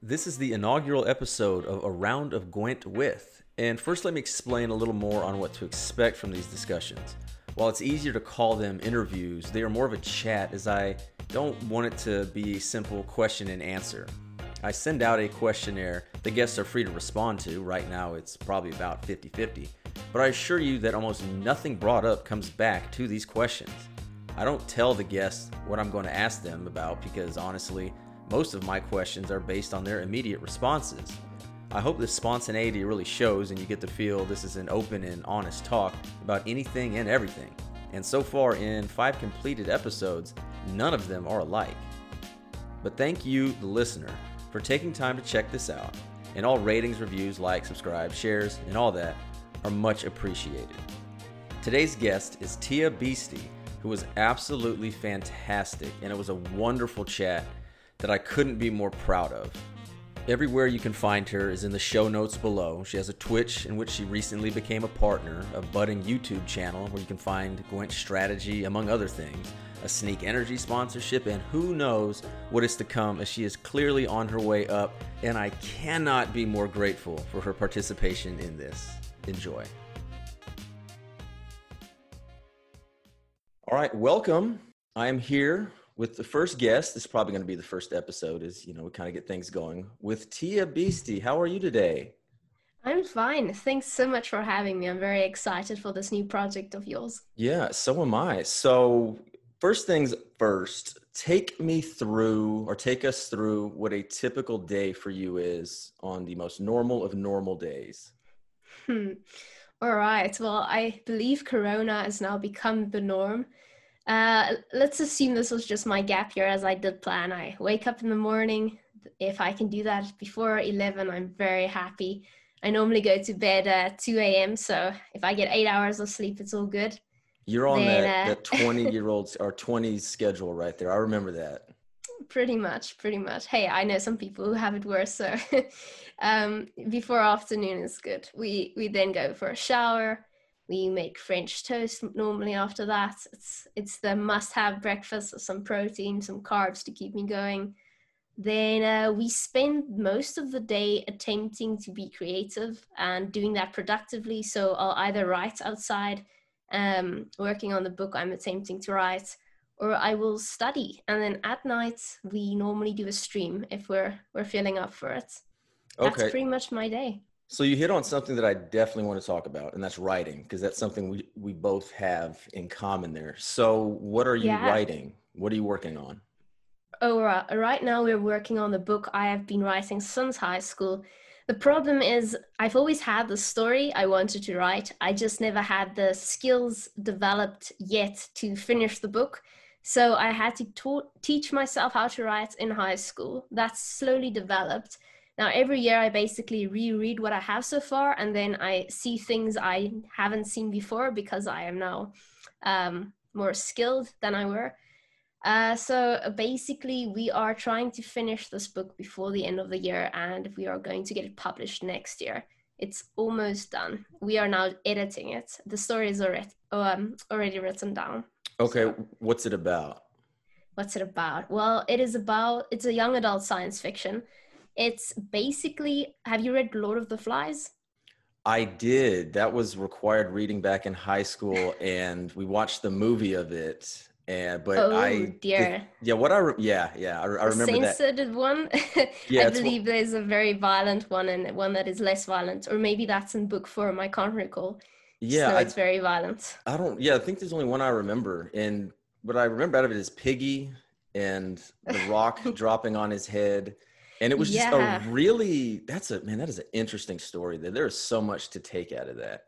This is the inaugural episode of A Round of Gwent With. And first, let me explain a little more on what to expect from these discussions. While it's easier to call them interviews, they are more of a chat as I don't want it to be a simple question and answer. I send out a questionnaire the guests are free to respond to. Right now, it's probably about 50 50. But I assure you that almost nothing brought up comes back to these questions. I don't tell the guests what I'm going to ask them about because honestly, most of my questions are based on their immediate responses. I hope this spontaneity really shows and you get to feel this is an open and honest talk about anything and everything. And so far, in five completed episodes, none of them are alike. But thank you, the listener, for taking time to check this out. And all ratings, reviews, likes, subscribe, shares, and all that are much appreciated. Today's guest is Tia Beastie, who was absolutely fantastic, and it was a wonderful chat that I couldn't be more proud of. Everywhere you can find her is in the show notes below. She has a Twitch in which she recently became a partner, a budding YouTube channel where you can find Gwent strategy, among other things, a Sneak Energy sponsorship, and who knows what is to come as she is clearly on her way up. And I cannot be more grateful for her participation in this. Enjoy. All right, welcome. I am here with the first guest. This is probably going to be the first episode, as you know, we kind of get things going with Tia Beastie. How are you today? I'm fine. Thanks so much for having me. I'm very excited for this new project of yours. Yeah, so am I. So, first things first, take me through or take us through what a typical day for you is on the most normal of normal days. Hmm. All right. Well, I believe Corona has now become the norm. Uh, let's assume this was just my gap year as I did plan. I wake up in the morning. If I can do that before 11, I'm very happy. I normally go to bed at 2 a.m. So if I get eight hours of sleep, it's all good. You're on then, that, uh, that 20 year old or 20s schedule right there. I remember that. Pretty much, pretty much. Hey, I know some people who have it worse. So um, before afternoon is good. We we then go for a shower we make French toast normally after that. It's it's the must-have breakfast, some protein, some carbs to keep me going. Then uh, we spend most of the day attempting to be creative and doing that productively. So I'll either write outside, um, working on the book I'm attempting to write, or I will study. And then at night we normally do a stream if we're we're feeling up for it. Okay. That's pretty much my day. So you hit on something that I definitely want to talk about, and that's writing, because that's something we, we both have in common there. So what are you yeah. writing? What are you working on? Oh, right now we're working on the book I have been writing since high school. The problem is I've always had the story I wanted to write. I just never had the skills developed yet to finish the book. So I had to ta- teach myself how to write in high school. That's slowly developed now, every year I basically reread what I have so far, and then I see things I haven't seen before because I am now um, more skilled than I were. Uh, so basically, we are trying to finish this book before the end of the year, and we are going to get it published next year. It's almost done. We are now editing it. The story is already um, already written down. Okay, so, what's it about? What's it about? Well, it is about it's a young adult science fiction it's basically, have you read Lord of the Flies? I did. That was required reading back in high school, and we watched the movie of it. And but oh, I dear. yeah, what I re- yeah yeah I, I remember that censored one. yeah, I believe what, there's a very violent one and one that is less violent, or maybe that's in book form. I can't recall. Yeah, so I, it's very violent. I don't. Yeah, I think there's only one I remember, and what I remember out of it is Piggy and the rock dropping on his head and it was just a really that's a man that is an interesting story there. There is so much to take out of that.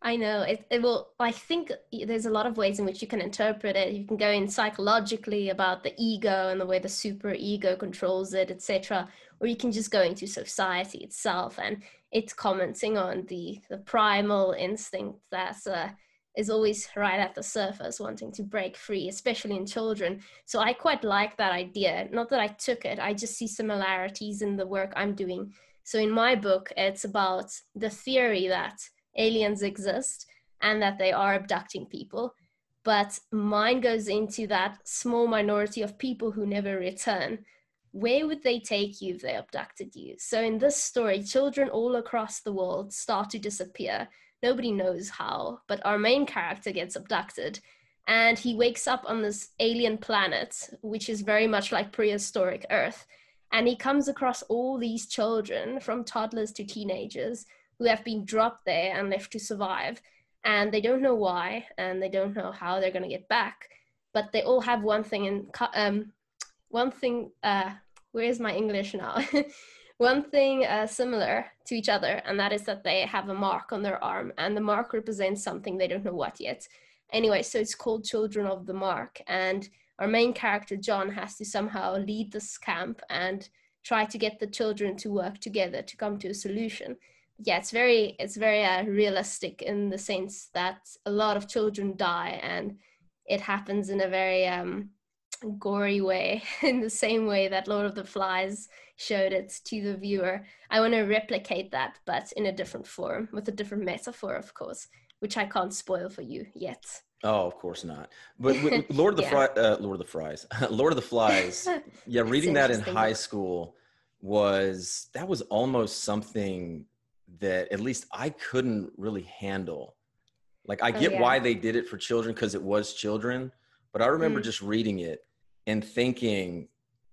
I know. It, it will i think there's a lot of ways in which you can interpret it. You can go in psychologically about the ego and the way the super ego controls it etc or you can just go into society itself and it's commenting on the the primal instinct that's uh, is always right at the surface, wanting to break free, especially in children. So I quite like that idea. Not that I took it, I just see similarities in the work I'm doing. So in my book, it's about the theory that aliens exist and that they are abducting people. But mine goes into that small minority of people who never return. where would they take you if they abducted you? So in this story, children all across the world start to disappear. Nobody knows how, but our main character gets abducted and he wakes up on this alien planet, which is very much like prehistoric Earth. And he comes across all these children, from toddlers to teenagers, who have been dropped there and left to survive. And they don't know why, and they don't know how they're going to get back. But they all have one thing in um, one thing. Uh, where's my English now? one thing uh, similar to each other, and that is that they have a mark on their arm, and the mark represents something they don't know what yet. Anyway, so it's called Children of the Mark, and our main character John has to somehow lead this camp and try to get the children to work together to come to a solution. Yeah, it's very it's very uh, realistic in the sense that a lot of children die, and it happens in a very um, gory way, in the same way that Lord of the Flies showed it to the viewer. I want to replicate that, but in a different form, with a different metaphor, of course, which I can't spoil for you yet. Oh, of course not. But Lord of the yeah. Fri- uh, Lord of the Fries, Lord of the Flies. Yeah, reading that in high school was that was almost something that at least I couldn't really handle. Like I oh, get yeah. why they did it for children because it was children, but I remember mm. just reading it and thinking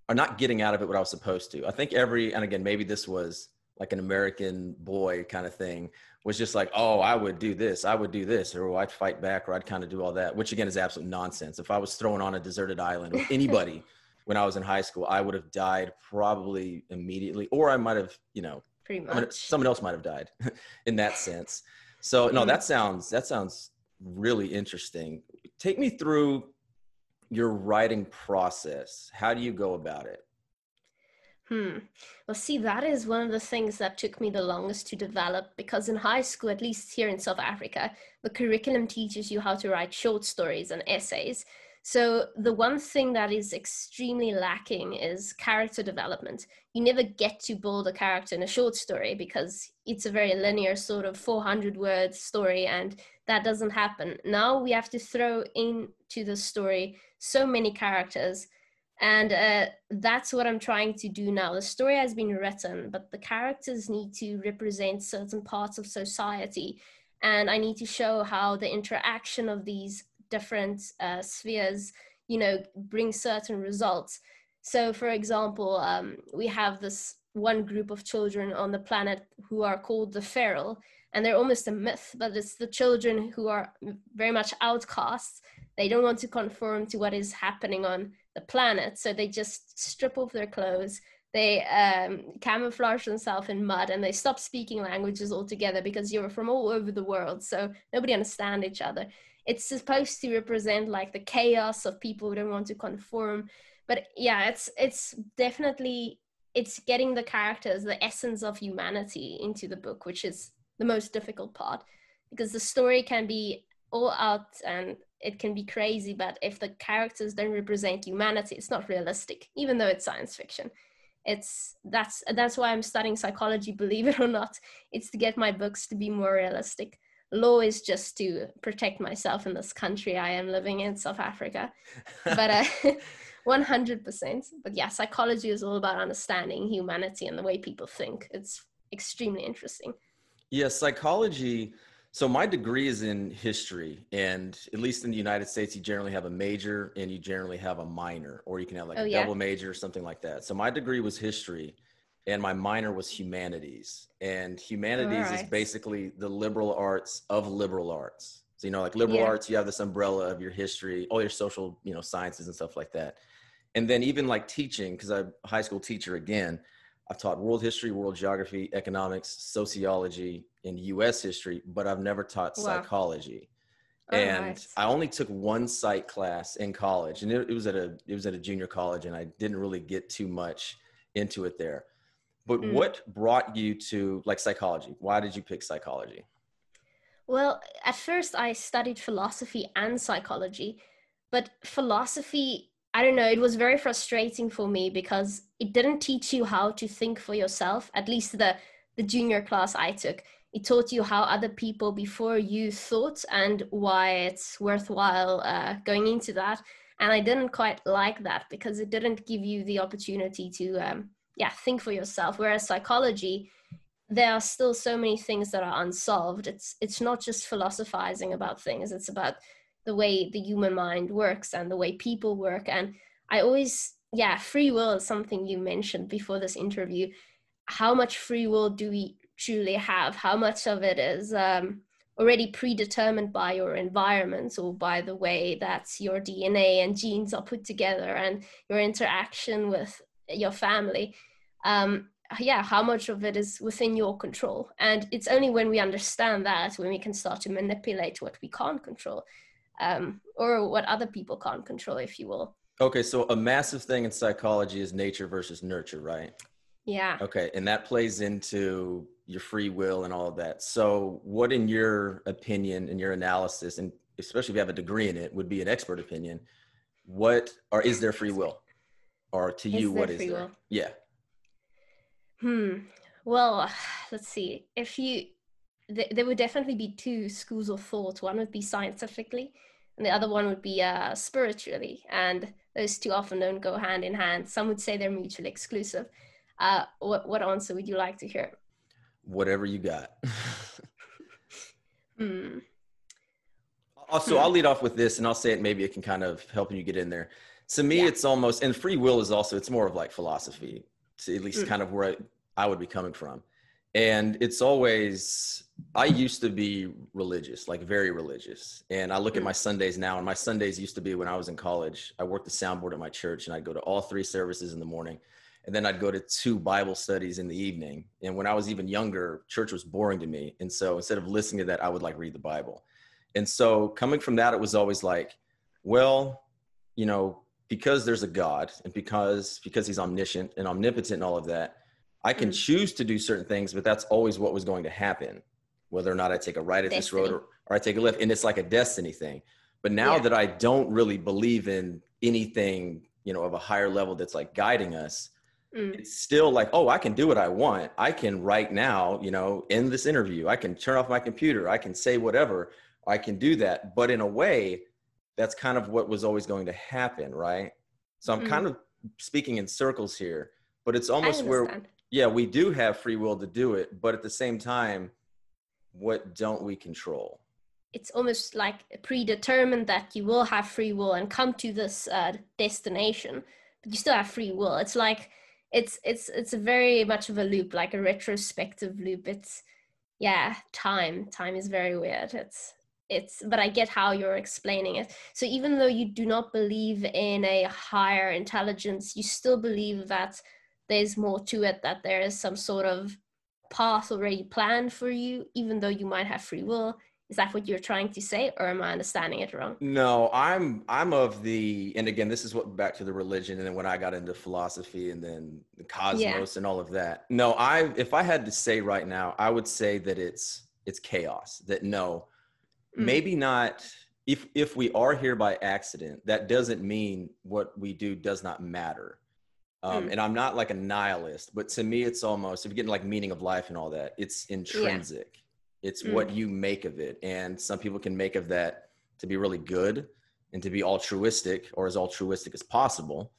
or not getting out of it what I was supposed to. I think every and again maybe this was like an American boy kind of thing was just like, oh, I would do this, I would do this, or I'd fight back, or I'd kind of do all that, which again is absolute nonsense. If I was thrown on a deserted island with anybody when I was in high school, I would have died probably immediately, or I might have, you know, pretty much someone else might have died in that sense. So no, mm-hmm. that sounds that sounds really interesting. Take me through your writing process. How do you go about it? Hmm. Well, see, that is one of the things that took me the longest to develop because in high school, at least here in South Africa, the curriculum teaches you how to write short stories and essays. So, the one thing that is extremely lacking is character development. You never get to build a character in a short story because it's a very linear, sort of 400 word story, and that doesn't happen. Now we have to throw into the story so many characters. And uh, that's what i'm trying to do now. The story has been written but the characters need to represent certain parts of society. And i need to show how the interaction of these different uh, spheres you know bring certain results. So for example um, we have this one group of children on the planet who are called the feral and they're almost a myth but it's the children who are very much outcasts they don't want to conform to what is happening on the planet. So they just strip off their clothes, they um, camouflage themselves in mud, and they stop speaking languages altogether because you're from all over the world. So nobody understand each other. It's supposed to represent like the chaos of people who don't want to conform. But yeah, it's it's definitely it's getting the characters, the essence of humanity into the book, which is the most difficult part because the story can be all out and it can be crazy, but if the characters don't represent humanity, it's not realistic, even though it's science fiction. It's that's that's why I'm studying psychology, believe it or not. It's to get my books to be more realistic. Law is just to protect myself in this country I am living in, South Africa. But uh, 100%. But yeah, psychology is all about understanding humanity and the way people think. It's extremely interesting. Yeah, psychology so my degree is in history, and at least in the United States, you generally have a major and you generally have a minor, or you can have like oh, a yeah. double major or something like that. So my degree was history, and my minor was humanities. And humanities right. is basically the liberal arts of liberal arts. So you know, like liberal yeah. arts, you have this umbrella of your history, all your social, you know, sciences and stuff like that. And then even like teaching, because I'm a high school teacher again, I've taught world history, world geography, economics, sociology, and U.S. history, but I've never taught wow. psychology. Oh, and nice. I only took one psych class in college, and it, it, was at a it was at a junior college, and I didn't really get too much into it there. But mm. what brought you to like psychology? Why did you pick psychology? Well, at first I studied philosophy and psychology, but philosophy I don't know, it was very frustrating for me because it didn't teach you how to think for yourself, at least the, the junior class I took. It taught you how other people before you thought and why it's worthwhile uh, going into that. and i didn't quite like that because it didn't give you the opportunity to um, yeah think for yourself whereas psychology there are still so many things that are unsolved it's it's not just philosophizing about things it's about the way the human mind works and the way people work. And i always yeah free will is something you mentioned before this interview. How much free will do we truly have? How much of it is um, already predetermined by your environment or by the way that your dna and genes are put together and your interaction with your family? Um, yeah how much of it is within your control? And it's only when we understand that when we can start to manipulate what we can't control um, or what other people can't control if you will. Okay so a massive thing in psychology is nature versus nurture right? Yeah. Okay and that plays into your free will and all of that. So what in your opinion and your analysis and especially if you have a degree in it would be an expert opinion what or is there free will? Or to you what is there? will? yeah. Hmm. Well, let's see. If you, th- there would definitely be two schools of thought. One would be scientifically, and the other one would be uh, spiritually. And those two often don't go hand in hand. Some would say they're mutually exclusive. Uh, what what answer would you like to hear? Whatever you got. hmm. Also, hmm. I'll lead off with this, and I'll say it. Maybe it can kind of help you get in there. To me, yeah. it's almost and free will is also it's more of like philosophy to at least mm. kind of where I, I would be coming from. And it's always, I used to be religious, like very religious. And I look at hmm. my Sundays now, and my Sundays used to be when I was in college. I worked the soundboard at my church, and I'd go to all three services in the morning. And then I'd go to two Bible studies in the evening. And when I was even younger, church was boring to me. And so instead of listening to that, I would like read the Bible. And so coming from that, it was always like, well, you know, because there's a God and because because he's omniscient and omnipotent and all of that, I can mm. choose to do certain things, but that's always what was going to happen, whether or not I take a right at destiny. this road or, or I take a left. And it's like a destiny thing. But now yeah. that I don't really believe in anything, you know, of a higher level that's like guiding us, mm. it's still like, oh, I can do what I want. I can right now, you know, end this interview. I can turn off my computer. I can say whatever. I can do that. But in a way, that's kind of what was always going to happen, right? So I'm mm kind of speaking in circles here, but it's almost where, yeah, we do have free will to do it, but at the same time, what don't we control? It's almost like predetermined that you will have free will and come to this uh, destination, but you still have free will. It's like it's it's it's a very much of a loop, like a retrospective loop. It's yeah, time. Time is very weird. It's it's but i get how you're explaining it so even though you do not believe in a higher intelligence you still believe that there's more to it that there is some sort of path already planned for you even though you might have free will is that what you're trying to say or am i understanding it wrong no i'm i'm of the and again this is what back to the religion and then when i got into philosophy and then the cosmos yeah. and all of that no i if i had to say right now i would say that it's it's chaos that no mm. maybe not if if we are here by accident that doesn't mean what we do does not matter um, mm. and i'm not like a nihilist but to me it's almost if you're getting like meaning of life and all that it's intrinsic yeah. it's mm. what you make of it and some people can make of that to be really good and to be altruistic or as altruistic as possible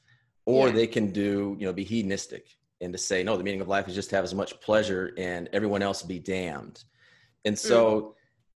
or yeah. they can do you know be hedonistic and to say no the meaning of life is just to have as much pleasure and everyone else be damned and so mm.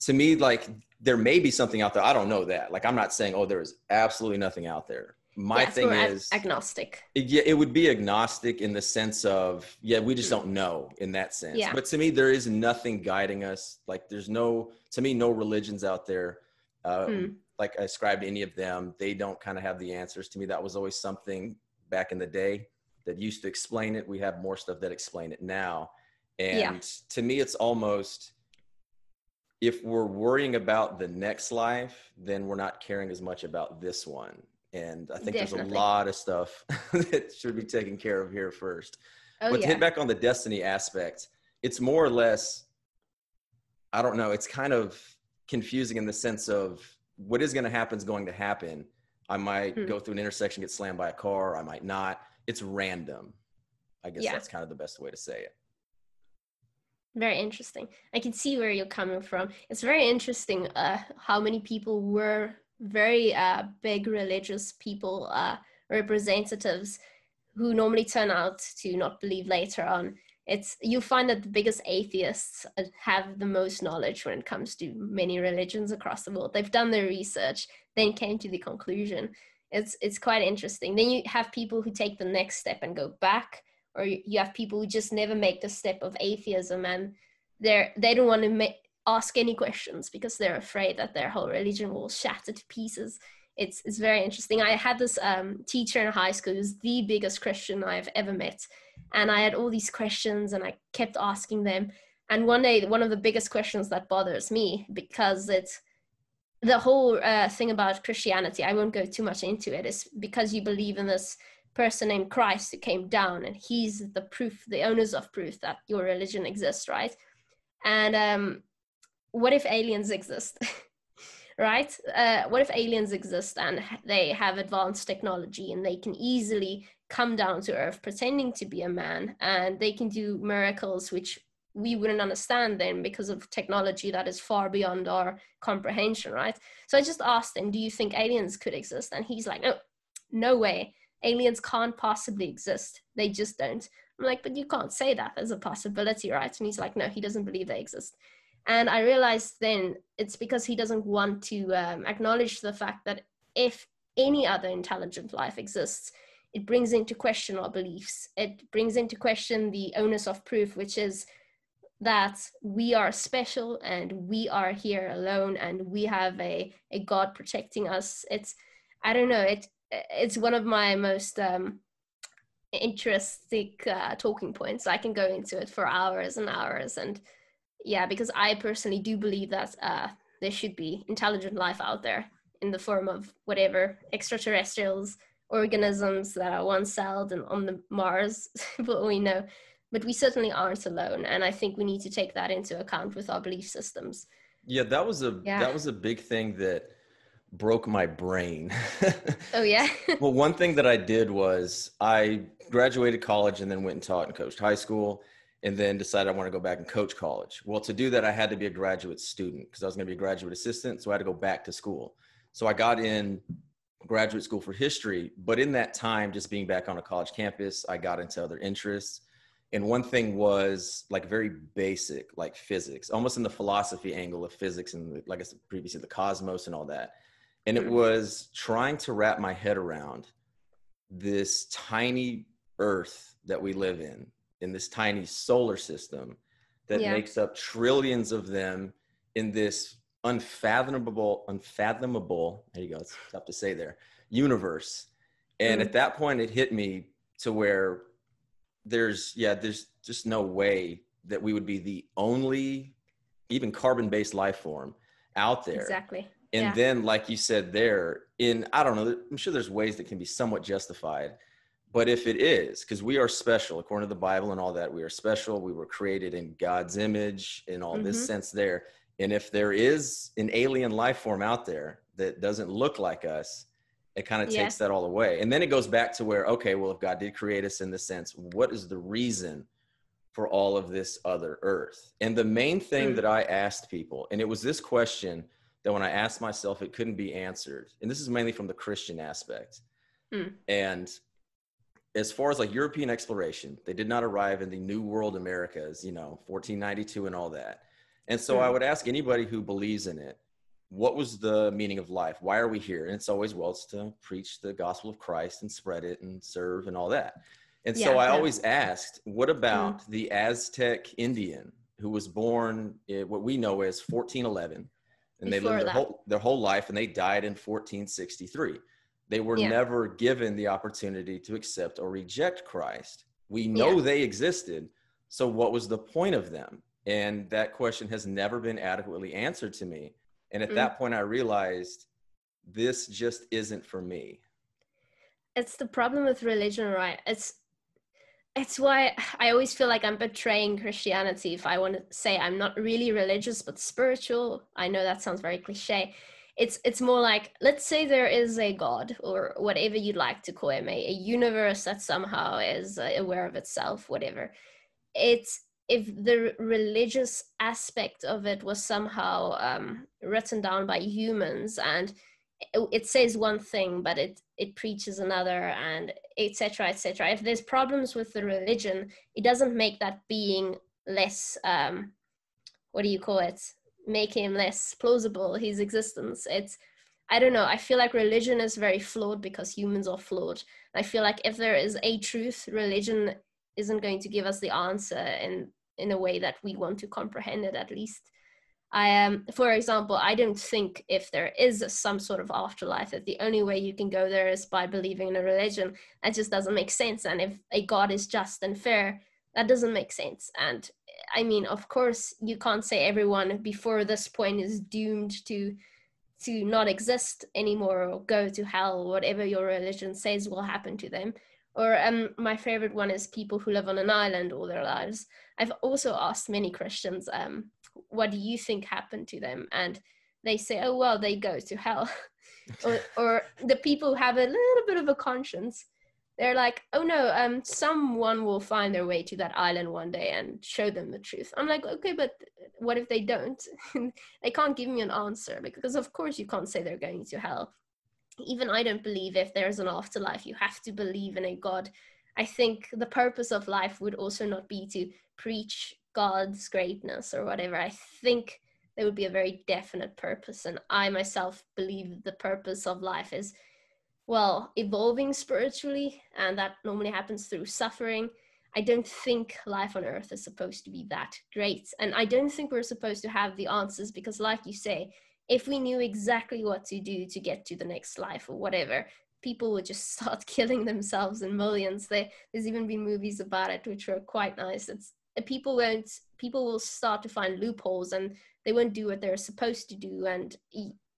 to me like there may be something out there. I don't know that. Like I'm not saying, oh, there is absolutely nothing out there. My yes, thing is agnostic. It, yeah, it would be agnostic in the sense of yeah, we just don't know in that sense. Yeah. But to me, there is nothing guiding us. Like there's no to me no religions out there. Uh. Like I ascribe to any of them, they don't kind of have the answers. To me, that was always something back in the day that used to explain it. We have more stuff that explain it now, and yeah. to me, it's almost if we're worrying about the next life, then we're not caring as much about this one. And I think Definitely. there's a lot of stuff that should be taken care of here first. Oh, but yeah. to hit back on the destiny aspect, it's more or less, I don't know, it's kind of confusing in the sense of what is going to happen is going to happen. I might hmm. go through an intersection, get slammed by a car, I might not. It's random. I guess yeah. that's kind of the best way to say it. Very interesting. I can see where you're coming from. It's very interesting uh, how many people were very uh, big religious people, uh, representatives who normally turn out to not believe later on. It's you find that the biggest atheists have the most knowledge when it comes to many religions across the world. They've done their research, then came to the conclusion. It's it's quite interesting. Then you have people who take the next step and go back, or you have people who just never make the step of atheism and they're they don't want to make, ask any questions because they're afraid that their whole religion will shatter to pieces. It's it's very interesting. I had this um, teacher in high school who's the biggest Christian I've ever met, and I had all these questions and I kept asking them. And one day, one of the biggest questions that bothers me because it's the whole uh, thing about Christianity. I won't go too much into it. Is because you believe in this person named Christ who came down, and he's the proof, the onus of proof that your religion exists, right? And um, what if aliens exist? right? Uh, what if aliens exist and they have advanced technology and they can easily come down to Earth pretending to be a man and they can do miracles which we wouldn't understand then because of technology that is far beyond our comprehension, right? So I just asked him, Do you think aliens could exist? And he's like, No, no way. Aliens can't possibly exist. They just don't. I'm like, But you can't say that as a possibility, right? And he's like, No, he doesn't believe they exist. And I realized then it's because he doesn't want to um, acknowledge the fact that if any other intelligent life exists, it brings into question our beliefs. It brings into question the onus of proof, which is that we are special and we are here alone and we have a, a God protecting us. It's, I don't know, it, it's one of my most um, interesting uh, talking points. I can go into it for hours and hours and yeah, because I personally do believe that uh, there should be intelligent life out there in the form of whatever extraterrestrials, organisms that are one celled and on the Mars, but we know. But we certainly aren't alone, and I think we need to take that into account with our belief systems. Yeah, that was a yeah. that was a big thing that broke my brain. oh yeah. well, one thing that I did was I graduated college and then went and taught and coached high school and then decided I want to go back and coach college. Well, to do that, I had to be a graduate student because I was going to be a graduate assistant. So I had to go back to school. So I got in graduate school for history. But in that time, just being back on a college campus, I got into other interests. And one thing was like very basic, like physics, almost in the philosophy angle of physics and, like I said previously, the cosmos and all that. And it was trying to wrap my head around this tiny earth that we live in in this tiny solar system that yeah. makes up trillions of them in this unfathomable unfathomable there you go it's tough to say there universe and mm at that point it hit me to where there's yeah there's just no way that we would be the only even carbon based life form out there exactly and yeah. then like you said there in i don't know i'm sure there's ways that can be somewhat justified but if it is, because we are special, according to the Bible and all that, we are special. We were created in God's image in all mm-hmm. this sense there. And if there is an alien life form out there that doesn't look like us, it kind of yeah. takes that all away. And then it goes back to where, okay, well, if God did create us in this sense, what is the reason for all of this other earth? And the main thing mm. that I asked people, and it was this question that when I asked myself, it couldn't be answered. And this is mainly from the Christian aspect. Mm. And as far as like European exploration, they did not arrive in the New World Americas, you know, 1492 and all that. And so I would ask anybody who believes in it, what was the meaning of life? Why are we here? And it's always, well, it's to preach the gospel of Christ and spread it and serve and all that. And yeah, so I yeah. always asked, what about mm. the Aztec Indian who was born what we know as 1411? And Before they lived their whole, their whole life and they died in 1463. They were yeah. never given the opportunity to accept or reject Christ. We know yeah. they existed. So, what was the point of them? And that question has never been adequately answered to me. And at mm. that point, I realized this just isn't for me. It's the problem with religion, right? It's it's why I always feel like I'm betraying Christianity if I want to say I'm not really religious but spiritual. I know that sounds very cliche it's it's more like let's say there is a god or whatever you'd like to call him a, a universe that somehow is uh, aware of itself whatever. It's if the religious aspect of it was somehow um, written down by humans and it, says one thing but it it preaches another and etc etc if there's problems with the religion it doesn't make that being less um what do you call it make him less plausible his existence it's i don't know i feel like religion is very flawed because humans are flawed i feel like if there is a truth religion isn't going to give us the answer in in a way that we want to comprehend it at least I am, um, for example, I don't think if there is some sort of afterlife that the only way you can go there is by believing in a religion. That just doesn't make sense. And if a God is just and fair, that doesn't make sense. And I mean, of course, you can't say everyone before this point is doomed to to not exist anymore or go to hell. Whatever your religion says will happen to them. Or um, my favorite one is people who live on an island all their lives. I've also asked many Christians, um, what do you think happened to them? And they say, oh, well, they go to hell. or, or the people who have a little bit of a conscience, they're like, oh no, um, someone will find their way to that island one day and show them the truth. I'm like, okay, but what if they don't? they can't give me an answer because, of course, you can't say they're going to hell. Even I don't believe if there's an afterlife, you have to believe in a God. I think the purpose of life would also not be to preach God's greatness or whatever. I think there would be a very definite purpose. And I myself believe the purpose of life is, well, evolving spiritually. And that normally happens through suffering. I don't think life on earth is supposed to be that great. And I don't think we're supposed to have the answers because, like you say, if we knew exactly what to do to get to the next life or whatever, people would just start killing themselves in millions. There, there's even been movies about it, which were quite nice. It's uh, people won't people will start to find loopholes and they won't do what they're supposed to do and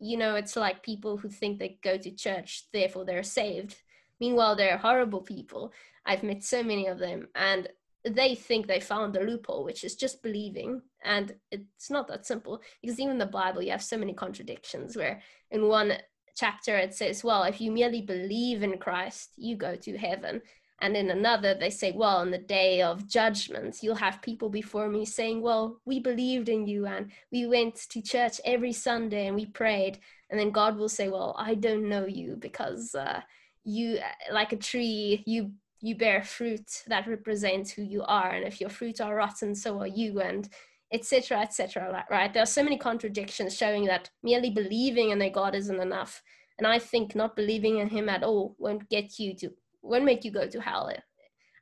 you know it's like people who think they go to church therefore they're saved. Meanwhile they're horrible people. I've met so many of them and they think they found the loophole which is just believing. And it's not that simple because even the bible you have so many contradictions where in one chapter it says well if you merely believe in christ you go to heaven and in another, they say, well, on the day of judgment, you'll have people before me saying, well, we believed in you and we went to church every Sunday and we prayed. And then God will say, well, I don't know you because uh, you, like a tree, you you bear fruit that represents who you are. And if your fruit are rotten, so are you. And etc etc right there are so many contradictions showing that merely believing in a god isn't enough and i think not believing in him at all won't get you to won't make you go to hell.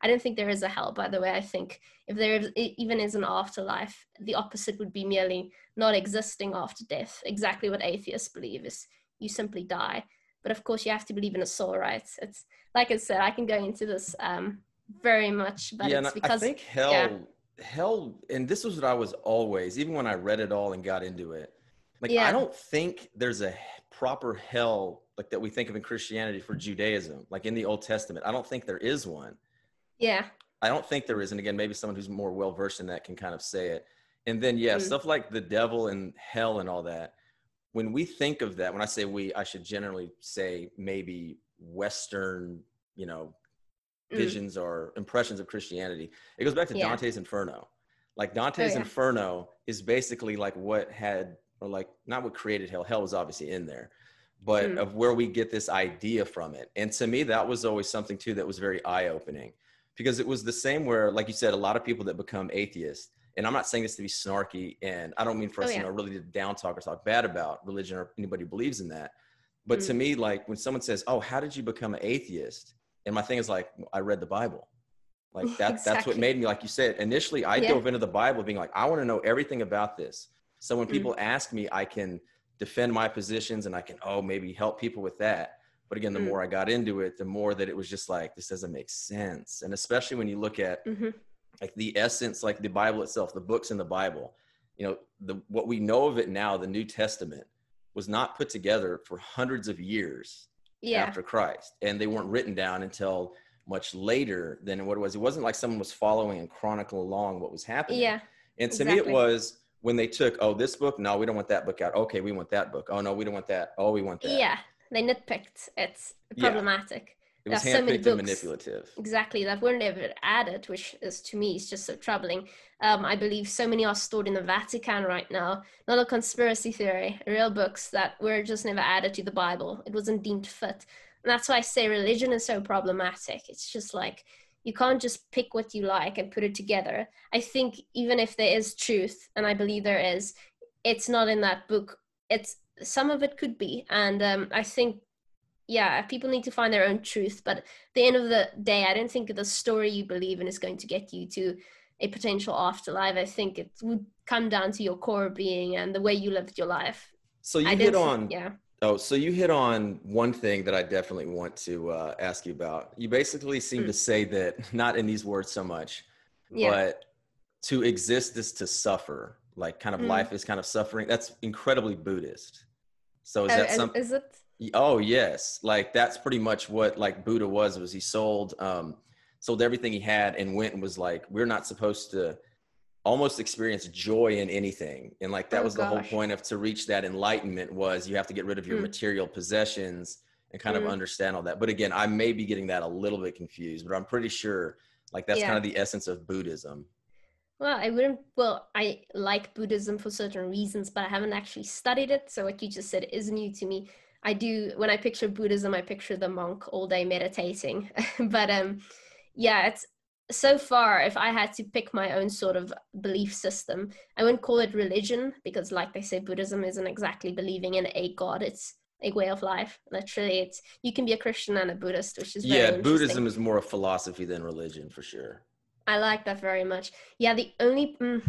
I don't think there is a hell, by the way. I think if there is, even is an afterlife, the opposite would be merely not existing after death. Exactly what atheists believe is you simply die. But of course, you have to believe in a soul, right? It's like I said, I can go into this um, very much, but yeah, it's because I think hell, yeah. hell, and this was what I was always, even when I read it all and got into it. Like, yeah. I don't think there's a proper hell like that we think of in Christianity for Judaism, like in the Old Testament. I don't think there is one. Yeah. I don't think there is. And again, maybe someone who's more well versed in that can kind of say it. And then, yeah, mm stuff like the devil and hell and all that. When we think of that, when I say we, I should generally say maybe Western, you know, mm. visions or impressions of Christianity. It goes back to yeah. Dante's Inferno. Like Dante's oh, yeah. Inferno is basically like what had, or like not what created hell. Hell was obviously in there, but mm. of where we get this idea from it. And to me, that was always something too that was very eye opening because it was the same where, like you said, a lot of people that become atheists, and I'm not saying this to be snarky, and I don't mean for us, oh, yeah. you know, really to down talk or talk bad about religion or anybody who believes in that. But mm. to me, like when someone says, "Oh, how did you become an atheist?" and my thing is like, I read the Bible. Like that, exactly. that's what made me, like you said, initially I yeah. dove into the Bible being like, I want to know everything about this. So when mm. people ask me, I can defend my positions and I can, oh, maybe help people with that. But again, the mm. more I got into it, the more that it was just like, this doesn't make sense. And especially when you look at mm-hmm. like the essence, like the Bible itself, the books in the Bible, you know, the, what we know of it now, the New Testament was not put together for hundreds of years yeah. after Christ. And they weren't written down until much later than what it was. It wasn't like someone was following and chronicle along what was happening. Yeah. And to exactly. me, it was when they took, oh, this book, no, we don't want that book out. Okay, we want that book. Oh no, we don't want that. Oh, we want that. Yeah, they nitpicked. It's problematic. It was There's so many and books. manipulative. exactly that were never added which is to me is just so troubling um, i believe so many are stored in the vatican right now not a conspiracy theory real books that were just never added to the bible it wasn't deemed fit and that's why i say religion is so problematic it's just like you can't just pick what you like and put it together i think even if there is truth and i believe there is it's not in that book it's some of it could be and um, i think yeah, people need to find their own truth. But at the end of the day, I don't think the story you believe in is going to get you to a potential afterlife. I think it would come down to your core being and the way you lived your life. So you I hit on yeah. Oh, so you hit on one thing that I definitely want to uh, ask you about. You basically seem Mm. to say that, not in these words so much, Yeah. but to exist is to suffer. Like, kind of Mm. life is kind of suffering. That's incredibly Buddhist. So is Oh, that is- some? is it? Oh yes, like that's pretty much what like Buddha was. Was he sold um, sold everything he had and went and was like, we're not supposed to almost experience joy in anything and like that Oh, was the whole point of to reach that enlightenment was you have to get rid of your Mm. material possessions and kind of Mm. understand all that but again i may be getting that a little bit confused but i'm pretty sure like that's Yeah. kind of the essence of buddhism Well, I wouldn't. Well, I like Buddhism for certain reasons, but I haven't actually studied it. So what you just said is new to me. I do when I picture Buddhism, I picture the monk all day meditating. but um, yeah, it's so far. If I had to pick my own sort of belief system, I wouldn't call it religion because, like they say, Buddhism isn't exactly believing in a god. It's a way of life. Literally, it's you can be a Christian and a Buddhist, which is yeah buddhism is more a philosophy than religion for sure I like that very much. Yeah, the only mm,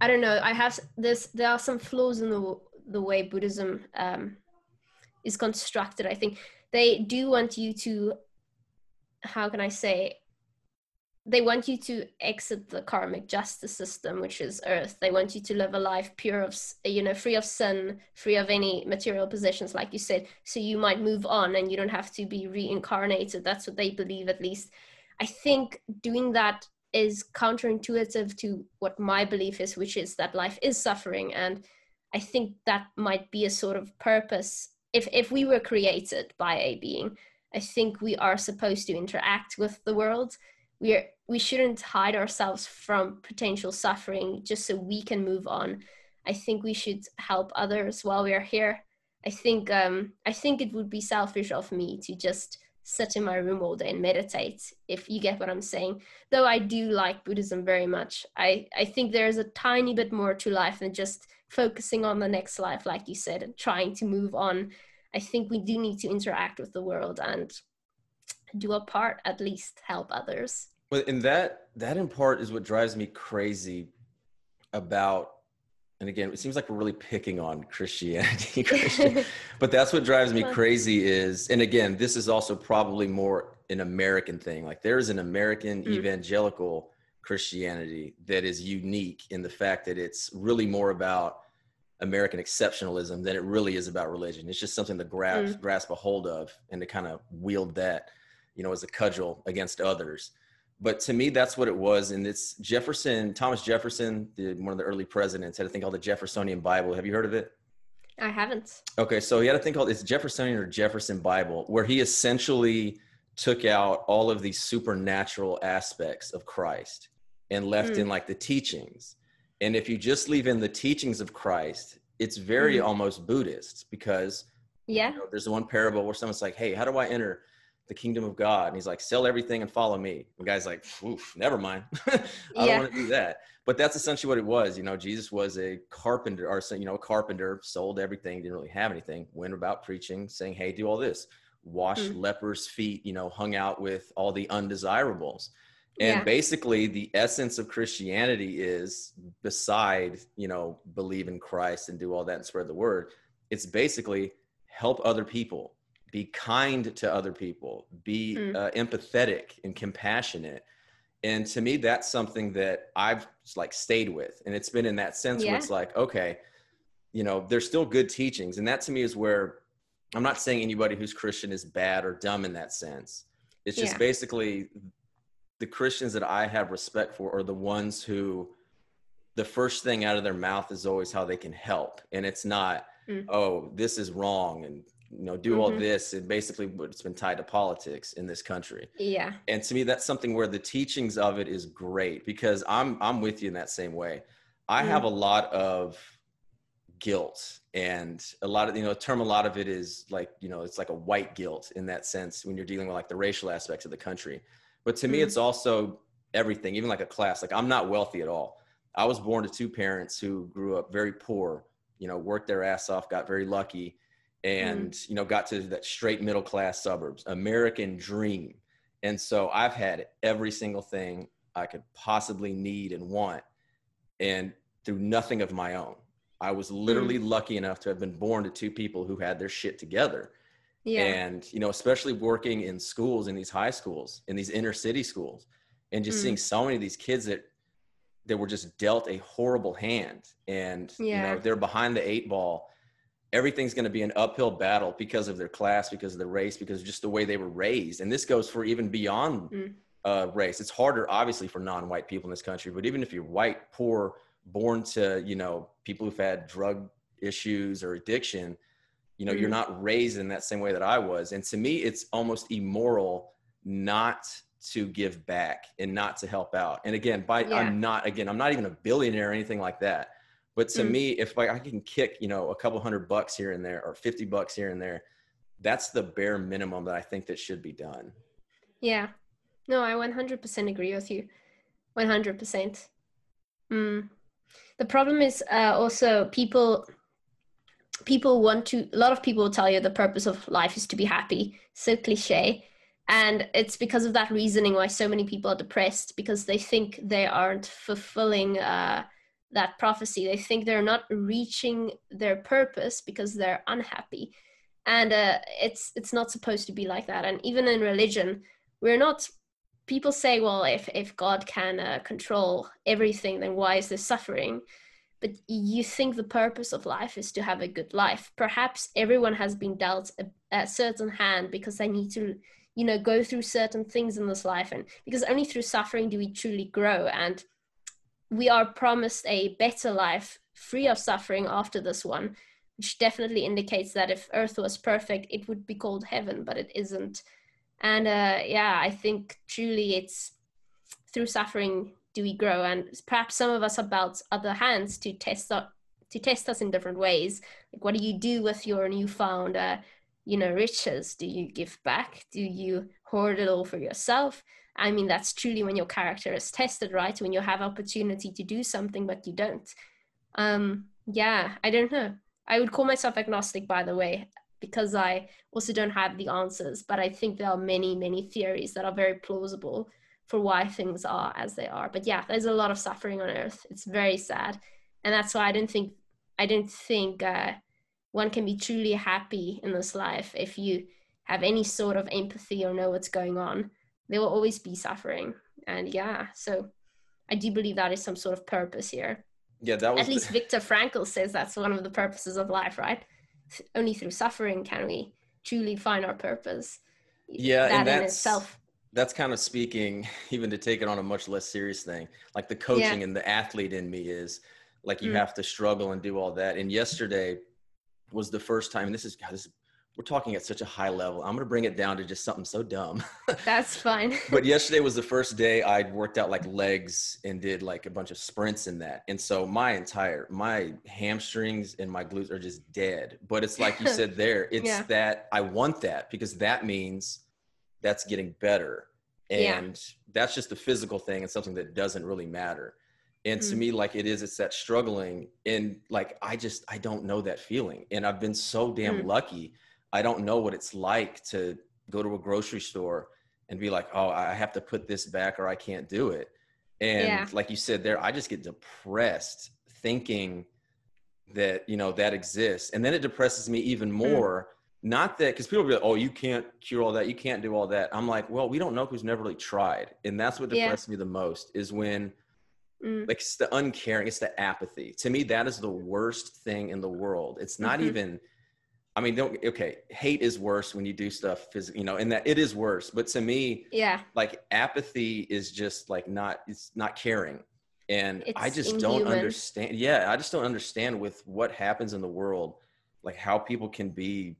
I don't know. I have this. There are some flaws in the the way Buddhism um, is constructed. I think they do want you to. How can I say? They want you to exit the karmic justice system, which is Earth. They want you to live a life pure of, you know, free of sin, free of any material possessions, like you said. So you might move on, and you don't have to be reincarnated. That's what they believe, at least. I think doing that is counterintuitive to what my belief is, which is that life is suffering. And I think that might be a sort of purpose. If, if we were created by a being, I think we are supposed to interact with the world. We, are, we shouldn't hide ourselves from potential suffering just so we can move on. I think we should help others while we are here. I think um, I think it would be selfish of me to just sit in my room all day and meditate if you get what i'm saying though i do like buddhism very much i i think there's a tiny bit more to life than just focusing on the next life like you said and trying to move on i think we do need to interact with the world and do our part at least help others Well, and that that in part is what drives me crazy about. And again, it seems like we're really picking on Christianity, Christian, but that's what drives me crazy. Is and again, this is also probably more an American thing. Like there is an American Mm. evangelical Christianity that is unique in the fact that it's really more about American exceptionalism than it really is about religion. It's just something to grasp grasp a hold of and to kind of wield that, you know, as a cudgel against others. But to me, that's what it was. And it's Jefferson, Thomas Jefferson, the, one of the early presidents, had a thing called the Jeffersonian Bible. Have you heard of it? i haven't Okay, so he had a thing called it's Jeffersonian or Jefferson Bible, where he essentially took out all of these supernatural aspects of Christ and left Hmm. in like the teachings. And if you just leave in the teachings of Christ, it's very Mhm. almost Buddhist because yeah you know, there's one parable where someone's like, "Hey, how do I enter the kingdom of God?" And he's like, "Sell everything and follow me." The guy's like, "Oof, never mind. I Yeah. don't want to do that." But that's essentially what it was. You know, Jesus was a carpenter, or you know, a carpenter, sold everything, didn't really have anything, went about preaching, saying, "Hey, do all this." Wash Mm. lepers' feet. You know, hung out with all the undesirables. And Yeah. basically, the essence of Christianity is, beside you know, believe in Christ and do all that and spread the word. It's basically help other people, be kind to other people, be Mm. uh, empathetic and compassionate. And to me, that's something that I've like stayed with, and it's been in that sense where it's like, okay, you know, there's still good teachings, and that to me is where I'm not saying anybody who's Christian is bad or dumb in that sense. It's just Yeah. basically the Christians that I have respect for are the ones who the first thing out of their mouth is always how they can help. And it's not, Mm. oh, this is wrong and you know do all this and basically it's been tied to politics in this country Yeah. and to me that's something where the teachings of it is great because i'm i'm with you in that same way i Mm. have a lot of guilt and a lot of you know a term a lot of it is like you know it's like a white guilt in that sense when you're dealing with like the racial aspects of the country but to me Mm. it's also everything even like a class like i'm not wealthy at all i was born to two parents who grew up very poor you know worked their ass off got very lucky and you know got to that straight middle class suburbs american dream. And so i've had every single thing i could possibly need and want and through nothing of my own. I was literally lucky enough to have been born to two people who had their shit together. Yeah. and you know especially working in schools in these high schools in these inner city schools and just Mm. seeing so many of these kids that that were just dealt a horrible hand. And you know they're behind the eight ball everything's going to be an uphill battle because of their class because of their race because of just the way they were raised and this goes for even beyond Mm. uh, race it's harder obviously for non-white people in this country but even if you're white poor born to you know people who've had drug issues or addiction you know you're Mm. not raised in that same way that i was and to me it's almost immoral not to give back and not to help out and again by Yeah. i'm not again i'm not even a billionaire or anything like that but to Mm. me if like i can kick you know a couple hundred bucks here and there or 50 bucks here and there that's the bare minimum that i think that should be done Yeah. No, I 100% agree with you. 100%. Mm. The problem is uh, also people people want to a lot of people will tell you the purpose of life is to be happy. So cliche. And it's because of that reasoning why so many people are depressed because they think they aren't fulfilling uh, that prophecy. They think they're not reaching their purpose because they're unhappy. And uh, it's it's not supposed to be like that. And even in religion, we're not people say well if if god can uh, control everything then why is there suffering but you think the purpose of life is to have a good life perhaps everyone has been dealt a, a certain hand because they need to you know go through certain things in this life and because only through suffering do we truly grow and we are promised a better life free of suffering after this one which definitely indicates that if earth was perfect it would be called heaven but it isn't. And uh, yeah i think truly it's through suffering do we grow and perhaps some of us are about other hands to test us to test us in different ways. Like what do you do with your newfound uh, you know riches? Do you give back? Do you hoard it all for yourself i mean that's truly when your character is tested right when you have opportunity to do something but you don't um yeah i don't know i would call myself agnostic by the way because I also don't have the answers, but I think there are many, many theories that are very plausible for why things are as they are. But yeah, there's a lot of suffering on Earth. It's very sad, and that's why I don't think I don't think uh, one can be truly happy in this life if you have any sort of empathy or know what's going on. There will always be suffering, and yeah, so I do believe that is some sort of purpose here. yeah that was At least Viktor Frankl says that's one of the purposes of life, right? Only through suffering can we truly find our purpose. Yeah, that and in that's itself. that's kind of speaking even to take it on a much less serious thing like the coaching and the athlete in me is like you Mm. have to struggle and do all that and yesterday was the first time and this is god this is, we're talking at such a high level i'm going to bring it down to just something so dumb That's fine. but yesterday was the first day i'd worked out like legs and did like a bunch of sprints in that and so my entire my hamstrings and my glutes are just dead but it's like you said there it's Yeah. that i want that because that means that's getting better Yeah. and that's just a physical thing and something that doesn't really matter and to Mm. me like it is it's that struggling and like i just i don't know that feeling and i've been so damn Mm. lucky i don't know what it's like to go to a grocery store and be like oh i have to put this back or i can't do it and Yeah. like you said there i just get depressed thinking that you know that exists and then it depresses me Mm. even more not that because people be like oh you can't cure all that you can't do all that i'm like well we don't know who's never really tried and that's what Yeah. depresses me the most is when Mm, like it's the uncaring it's the apathy to me that is the worst thing in the world it's not Mhm. even i mean don't okay hate is worse when you do stuff physically you know and that it is worse but to me yeah. like apathy is just like not it's not caring and i It's just don't understand yeah i just don't understand with what happens in the world like how people can be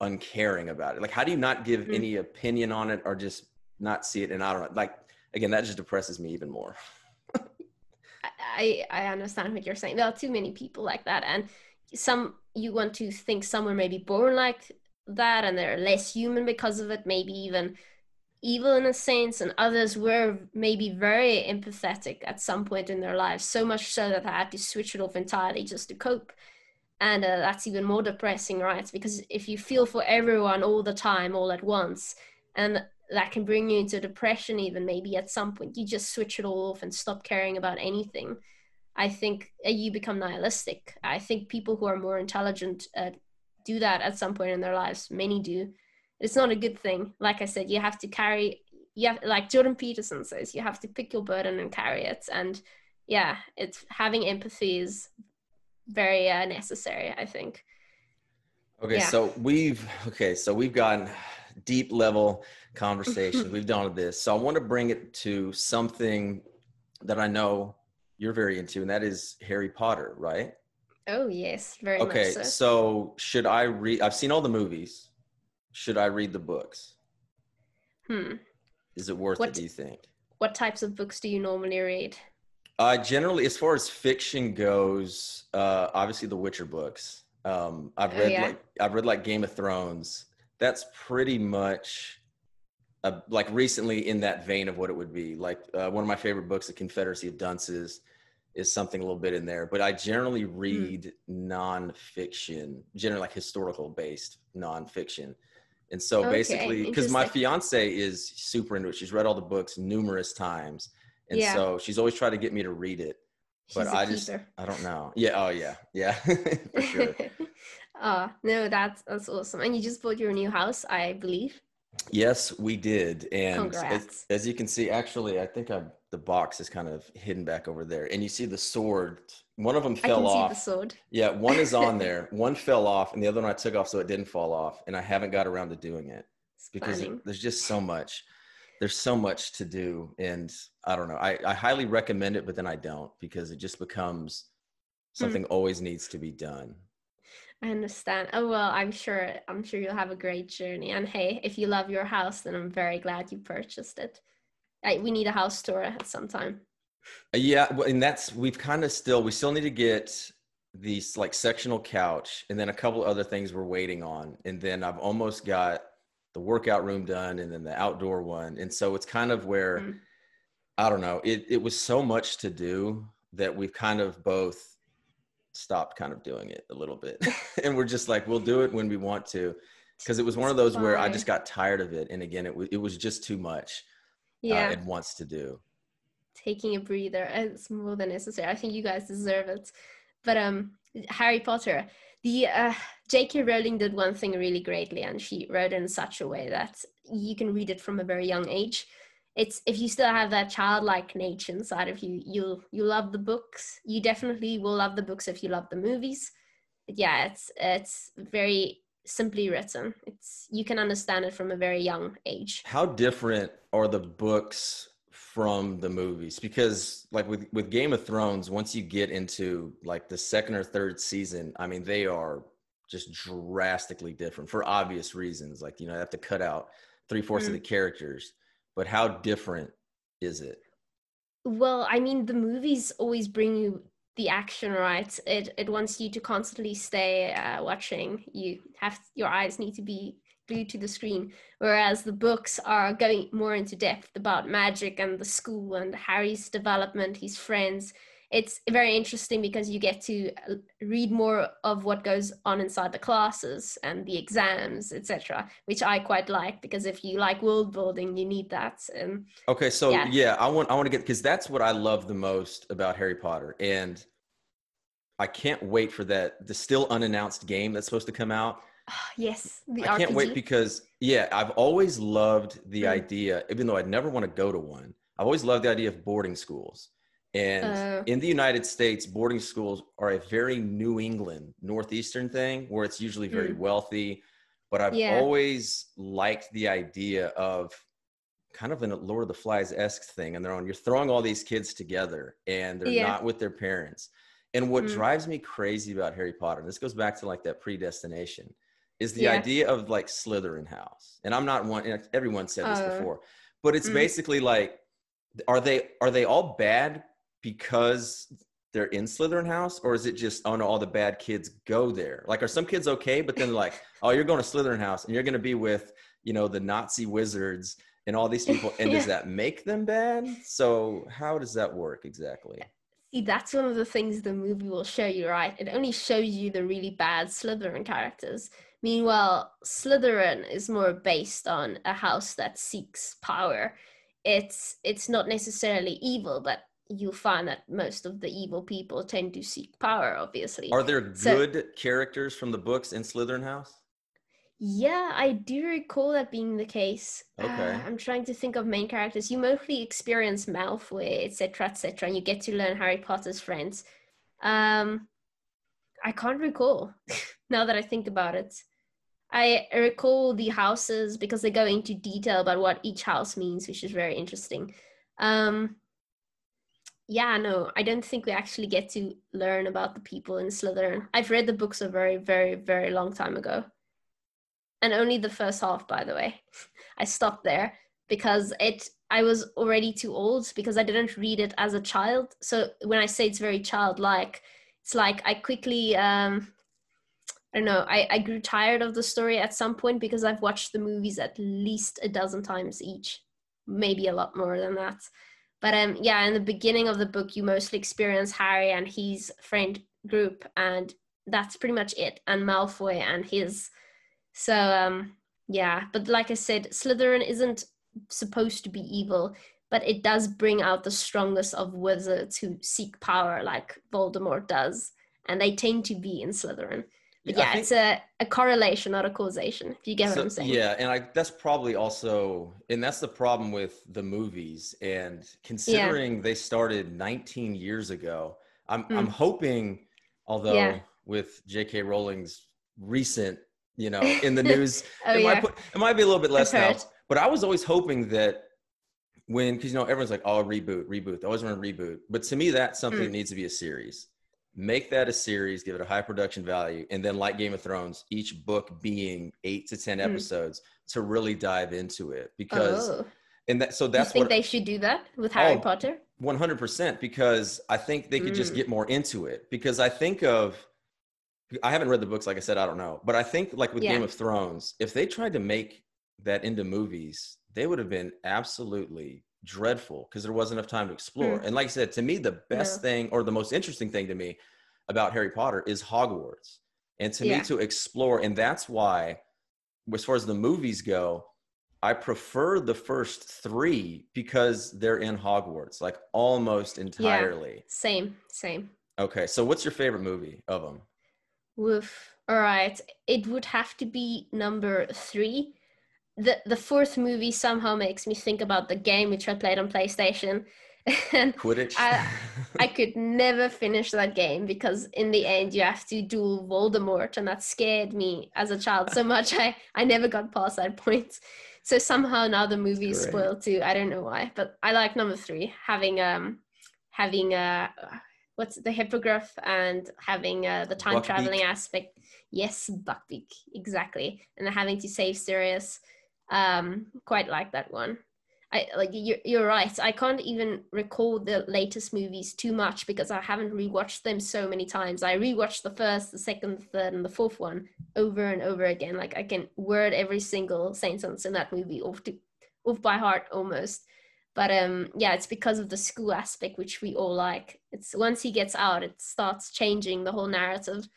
uncaring about it? Like, how do you not give Mm. any opinion on it or just not see it? And I don't know. Like, again, that just depresses me even more. I I understand what you're saying. There are too many people like that, and some you want to think some were maybe born like that, and they're less human because of it. Maybe even evil in a sense, and others were maybe very empathetic at some point in their lives, so much so that they had to switch it off entirely just to cope. And uh, that's even more depressing, right? Because if you feel for everyone all the time, all at once, and that can bring you into depression even maybe at some point you just switch it all off and stop caring about anything i think uh, you become nihilistic i think people who are more intelligent uh, do that at some point in their lives many do it's not a good thing like i said you have to carry you have like jordan peterson says you have to pick your burden and carry it and yeah it's having empathy is very uh, necessary i think Okay, Yeah. so we've okay, so we've gotten deep level conversations. we've done this. So I want to bring it to something that I know you're very into, and that is Harry Potter, right? oh yes very Okay, much so so should I read? I've seen all the movies. Should I read the books? hmm Is it worth What- it? Do you think? what types of books do you normally read Uh, generally, as far as fiction goes, uh, obviously the Witcher books. Um, I've Oh, read yeah? like I've read like Game of Thrones. That's pretty much uh, like recently in that vein of what it would be. Like uh, one of my favorite books, The Confederacy of Dunces, is something a little bit in there. But I generally Hmm. read nonfiction, generally like historical based nonfiction. And so Okay, basically, because my fiance is super into it, she's read all the books numerous times. And Yeah. so she's always tried to get me to read it. But She's a I just, keeper. I don't know. Yeah. Oh, yeah. Yeah. For sure. oh no, that's that's awesome. And you just bought your new house, I believe. Yes, we did. And as, as you can see, actually, I think I, the box is kind of hidden back over there. And you see the sword. One of them I fell can see off. the sword. Yeah. One is on there. One fell off, and the other one I took off so it didn't fall off. And I haven't got around to doing it because stunning. there's just so much. There's so much to do. And I don't know. I, I highly recommend it, but then I don't because it just becomes Hmm. something always needs to be done. I understand. Oh well, I'm sure I'm sure you'll have a great journey. And hey, if you love your house, then I'm very glad you purchased it. I, we need a house tour at some time. Yeah, well, and that's we've kind of still we still need to get these like sectional couch and then a couple other things we're waiting on. And then I've almost got the workout room done and then the outdoor one. And so it's kind of where Mm. I don't know, it it was so much to do that we've kind of both stopped kind of doing it a little bit. and we're just like we'll do it when we want to because it was one of those where I just got tired of it and again it was it was just too much Yeah, uh, at once to do. taking a breather is more than necessary. I think you guys deserve it. But um, Harry Potter, the uh, J.K. Rowling did one thing really greatly, and she wrote in such a way that you can read it from a very young age. It's if you still have that childlike nature inside of you, you'll you love the books. You definitely will love the books if you love the movies. But yeah, it's it's very simply written. It's you can understand it from a very young age. how different are the books from the movies because like with with game of thrones once you get into like the second or third season i mean they are just drastically different for obvious reasons like you know they have to cut out three-fourths of Mm. the characters but how different is it Well, I mean, the movies always bring you the action, right? It it wants you to constantly stay uh, watching. You have your eyes need to be glued to the screen, whereas the books are going more into depth about magic and the school and Harry's development, his friends. It's very interesting because you get to uh, read more of what goes on inside the classes and the exams, etc., which I quite like because if you like world building, you need that. Okay so Yeah. yeah, i want i want to get because that's what i love the most about harry potter and i can't wait for that the still unannounced game that's supposed to come out yes, the I can't wait because yeah, I've always loved the Mm. idea, even though I'd never want to go to one. I've always loved the idea of boarding schools. And Oh. in the United States, boarding schools are a very New England, Northeastern thing where it's usually very Mm. wealthy. But I've Yeah. always liked the idea of kind of a Lord of the Flies esque thing. And they're on, you're throwing all these kids together and they're Yeah. not with their parents. And what Mm. drives me crazy about Harry Potter, and this goes back to like that predestination, is the Yeah. idea of like Slytherin house. And I'm not one everyone said this Oh. before, but it's Mm. basically like are they are they all bad because they're in Slytherin house or is it just oh no all the bad kids go there? Like are some kids okay but then like oh you're going to Slytherin house and you're going to be with, you know, the Nazi wizards and all these people and does that make them bad? So how does that work exactly? See, that's one of the things the movie will show you, right? It only shows you the really bad Slytherin characters. Meanwhile, Slytherin is more based on a house that seeks power. It's it's not necessarily evil, but you'll find that most of the evil people tend to seek power, obviously. Are there So- good characters from the books in Slytherin house? Yeah, I do recall that being the case. Okay. Uh, I'm trying to think of main characters. You mostly experience Malfoy, etc., etc., and you get to learn Harry Potter's friends. Um, I can't recall now that I think about it. I recall the houses because they go into detail about what each house means, which is very interesting. Um, yeah, no, I don't think we actually get to learn about the people in Slytherin. I've read the books a very, very, very long time ago. And only the first half by the way. I stopped there because it i was already too old because i didn't read it as a child. So when i say it's very childlike it's like i quickly um i don't know I, I grew tired of the story at some point because i've watched the movies at least a dozen times each. Maybe a lot more than that but um yeah in the beginning of the book you mostly experience harry and his friend group and that's pretty much it and malfoy and his so um yeah, but like I said, Slytherin isn't supposed to be evil, but it does bring out the strongest of wizards who seek power like Voldemort does, and they tend to be in Slytherin. Yeah, think- it's a, a correlation, not a causation. If you get what I'm saying. Yeah, and I that's probably also and that's the problem with the movies and considering they started 19 years ago. I'm I'm Mm. hoping although Yeah. with JK Rowling's recent, you know, in the news Oh it yeah. might put, it might be a little bit less now. But I was always hoping that when because you know everyone's like, oh reboot, reboot. They always want to reboot. But to me, that's something Mm. that needs to be a series. Make that a series, give it a high production value, and then like Game of Thrones, each book being eight to ten Mm. episodes to really dive into it. Because oh. and that so you that's think what they should do that with Harry Oh, Potter? one hundred percent because I think they could just Mm. get more into it. Because I think of, I haven't read the books, like I said, I don't know, but I think like with Yeah. Game of Thrones, if they tried to make that into movies, they would have been absolutely dreadful because there wasn't enough time to explore. Mm. And like I said, to me, the best No. thing or the most interesting thing to me about Harry Potter is Hogwarts, and to Yeah. me to explore, and that's why, as far as the movies go, I prefer the first three because they're in Hogwarts, like almost entirely. Same, same. Okay, so what's your favorite movie of them? Woof. All right. It would have to be number three. The the fourth movie somehow makes me think about the game which I played on PlayStation. and Quidditch. I- I could never finish that game because in the end you have to duel Voldemort and that scared me as a child so much I, I never got past that point. So somehow now the movie is spoiled too. I don't know why. But I like number three, having um having uh what's the hippogriff and having uh, the time traveling aspect. Yes, Buckbeak, exactly. And having to save Sirius. Um, quite like that one. I like you're, you're right. I can't even recall the latest movies too much because I haven't rewatched them so many times. I rewatched the first, the second, the third, and the fourth one over and over again. Like I can word every single sentence in that movie off to off by heart almost. But um, yeah, it's because of the school aspect which we all like. It's once he gets out, it starts changing the whole narrative.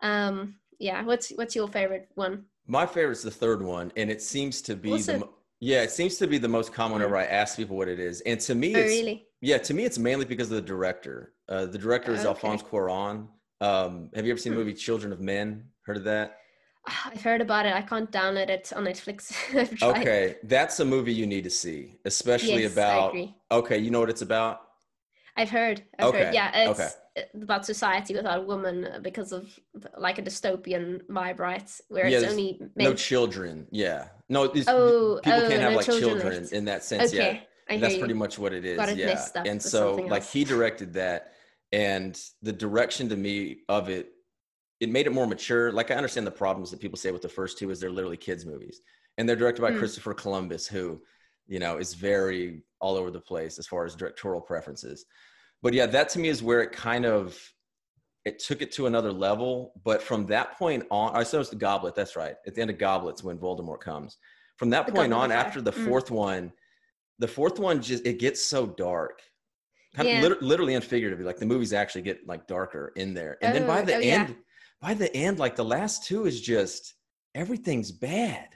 Um, yeah. What's what's your favorite one? My favorite is the third one, and it seems to be What's the it? yeah, it seems to be the most common Mm. whenever I ask people what it is. And to me, Oh, it's really? yeah, to me, it's mainly because of the director. Uh, the director is Okay. Alphonse Cuarón. Um, have you ever seen the Hmm. movie Children of Men? Heard of that? I've heard about it. I can't download it on Netflix. Okay, that's a movie you need to see, especially Yes, about. Okay, you know what it's about? I've heard. I've Okay, heard. Yeah, it's okay. About society without women because of like a dystopian vibe, right? Where Yeah, it's only No children. Yeah, no. These, Oh, people oh, can't have no like children children, in that sense. okay, Yeah, I that's you. pretty much what it is. Got yeah, and so like he directed that, and the direction to me of it it made it more mature. Like I understand the problems that people say with the first two is they're literally kids movies, and they're directed by mm. Christopher Columbus, who you know is very all over the place as far as directorial preferences. But yeah, that to me is where it kind of it took it to another level. But from that point on, I suppose the Goblet. That's right. At the end of Goblets, when Voldemort comes. From that the point on, after the mm. fourth one, the fourth one just it gets so dark kind yeah. of lit- literally and figuratively like the movies actually get like darker in there and oh, then by oh, the oh, end yeah. by the end like the last two is just everything's bad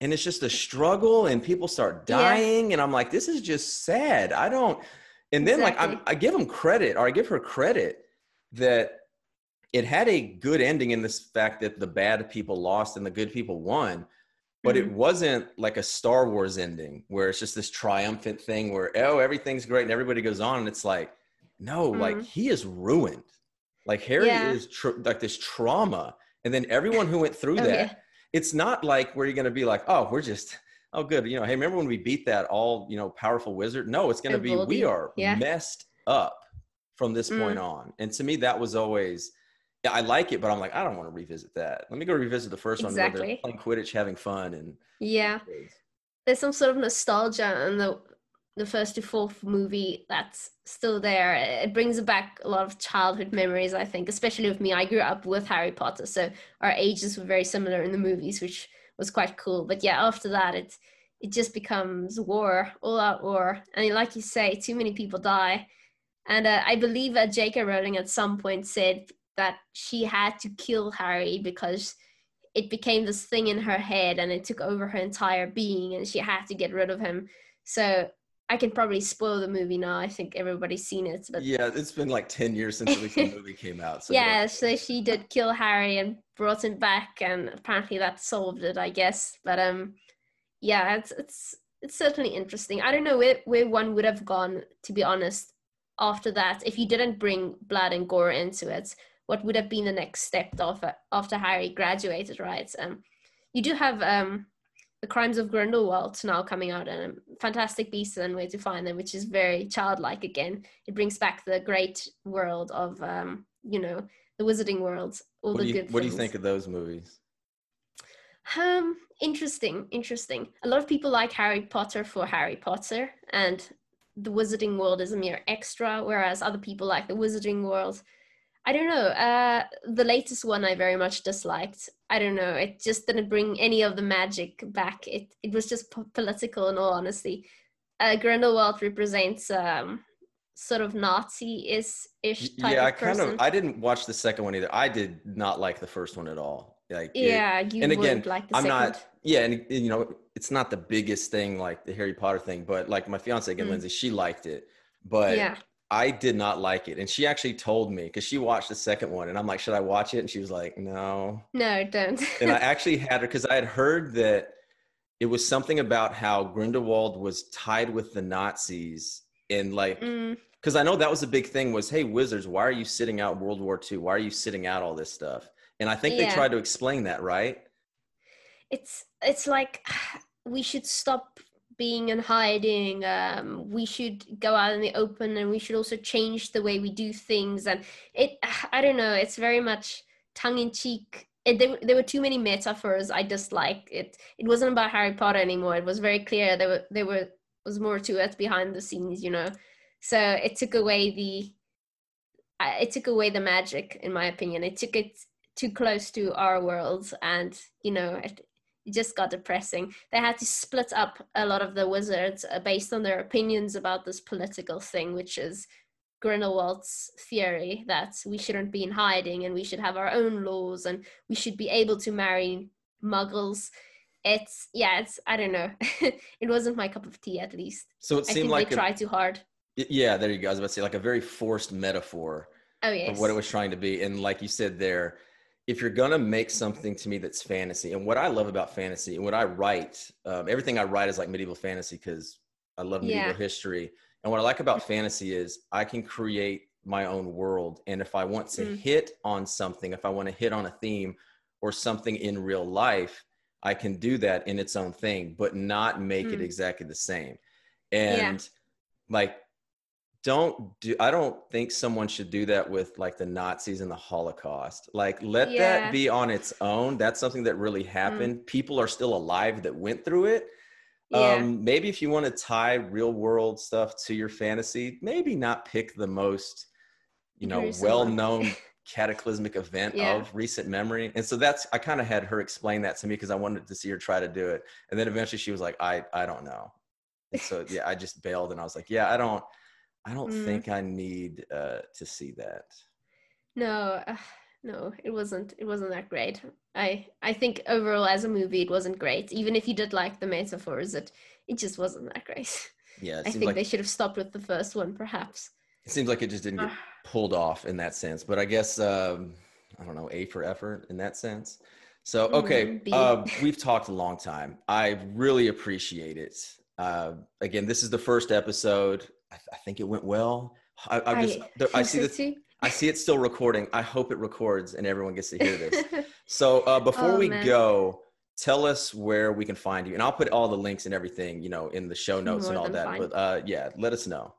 and it's just a struggle and people start dying yeah. and i'm like this is just sad i don't and then exactly. like I, I give them credit or i give her credit that it had a good ending in this fact that the bad people lost and the good people won but mm-hmm. it wasn't like a Star Wars ending where it's just this triumphant thing where oh everything's great and everybody goes on and it's like no mm-hmm. like he is ruined like Harry yeah. is tr- like this trauma and then everyone who went through oh, that yeah. it's not like where you're going to be like oh we're just oh good you know hey remember when we beat that all you know powerful wizard no it's going to be we are yeah. messed up from this mm. point on and to me that was always yeah, I like it, but I'm like, I don't want to revisit that. Let me go revisit the first exactly. one where they're playing Quidditch, having fun, and yeah, there's some sort of nostalgia in the the first to fourth movie that's still there. It brings back a lot of childhood memories, I think, especially with me. I grew up with Harry Potter, so our ages were very similar in the movies, which was quite cool. But yeah, after that, it it just becomes war, all out war, and like you say, too many people die. And uh, I believe that J.K. Rowling at some point said that she had to kill Harry because it became this thing in her head and it took over her entire being and she had to get rid of him. So I can probably spoil the movie now. I think everybody's seen it. But yeah, it's been like ten years since the movie came out. So yeah, so she did kill Harry and brought him back, and apparently that solved it, I guess. But um, yeah, it's it's it's certainly interesting. I don't know where where one would have gone, to be honest, after that if you didn't bring blood and gore into it what would have been the next step after after Harry graduated, right? Um, you do have um, the Crimes of Grindelwald now coming out, and Fantastic Beasts and Where to Find Them, which is very childlike again. It brings back the great world of um, you know the Wizarding world, all what the you, good. What things. do you think of those movies? Um, interesting, interesting. A lot of people like Harry Potter for Harry Potter, and the Wizarding World is a mere extra, whereas other people like the Wizarding World I don't know. Uh, the latest one I very much disliked. I don't know. It just didn't bring any of the magic back. It it was just po- political, in all honesty. Uh, Grindelwald represents um, sort of Nazi is ish type yeah. I kind of. I didn't watch the second one either. I did not like the first one at all. Like yeah, it, you and again, like the I'm second. not. Yeah, and, and, you know, it's not the biggest thing like the Harry Potter thing, but like my fiance again, mm. Lindsay, she liked it. But yeah. I did not like it. And she actually told me because she watched the second one and I'm like, should I watch it? And she was like, no. No, don't. and I actually had her because I had heard that it was something about how Grindelwald was tied with the Nazis and like, because mm. I know that was a big thing was, hey, wizards, why are you sitting out World War II? Why are you sitting out all this stuff? And I think yeah. they tried to explain that, right? It's it's like we should stop being in hiding um, we should go out in the open and we should also change the way we do things and it i don't know it's very much tongue-in-cheek it, there, there were too many metaphors i disliked it it wasn't about harry potter anymore it was very clear there were there were was more to it behind the scenes you know so it took away the it took away the magic in my opinion it took it too close to our world and you know it, it just got depressing. They had to split up a lot of the wizards uh, based on their opinions about this political thing, which is Grindelwald's theory that we shouldn't be in hiding and we should have our own laws and we should be able to marry muggles. It's yeah, it's I don't know. it wasn't my cup of tea at least. So it seemed like they a, tried too hard. Yeah, there you go. I was about to say like a very forced metaphor oh, yes. of what it was trying to be. And like you said there, if you're gonna make something to me that's fantasy, and what I love about fantasy and what I write, um, everything I write is like medieval fantasy because I love medieval yeah. history. And what I like about fantasy is I can create my own world, and if I want to mm. hit on something, if I want to hit on a theme or something in real life, I can do that in its own thing, but not make mm. it exactly the same. And yeah. like don't do i don't think someone should do that with like the nazis and the holocaust like let Yeah. that be on its own that's something that really happened people are still alive that went through it Yeah. um maybe if you want to tie real world stuff to your fantasy maybe not pick the most you know well one. cataclysmic event Yeah. of recent memory and so that's i kind of had her explain that to me because i wanted to see her try to do it and then eventually she was like i i don't know and so yeah i just bailed and i was like yeah i don't i don't Mm. think i need uh to see that No, uh, no, it wasn't. It wasn't that great. I I think overall as a movie, it wasn't great. Even if you did like the metaphors, it it just wasn't that great. yeah I think like they should have stopped with the first one, perhaps. it seems like it just didn't get Ah. Pulled off in that sense but i guess um i don't know a for effort in that sense so okay Mm, uh, we've talked a long time i really appreciate it uh, again this is the first episode i, I think it went well i, I just there- I see the. I see it still recording. I hope it records and everyone gets to hear this. So uh, before Oh, we man. go, tell us where we can find you, and I'll put all the links and everything, you know, in the show notes and all that. fine. But uh, yeah, let us know.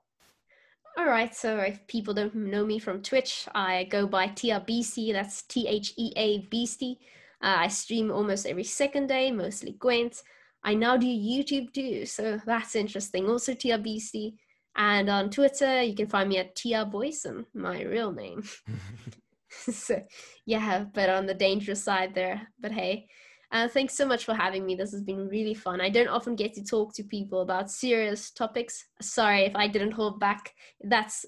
All right, so if people don't know me from Twitch, I go by TRBC. That's T H E A Beastie. Uh, I stream almost every second day, mostly Gwent. I now do YouTube too, so that's interesting. Also TRBC. And on Twitter, you can find me at Tia Boyson, my real name. so yeah, but on the dangerous side there. But hey, uh, thanks so much for having me. This has been really fun. I don't often get to talk to people about serious topics. Sorry if I didn't hold back. That's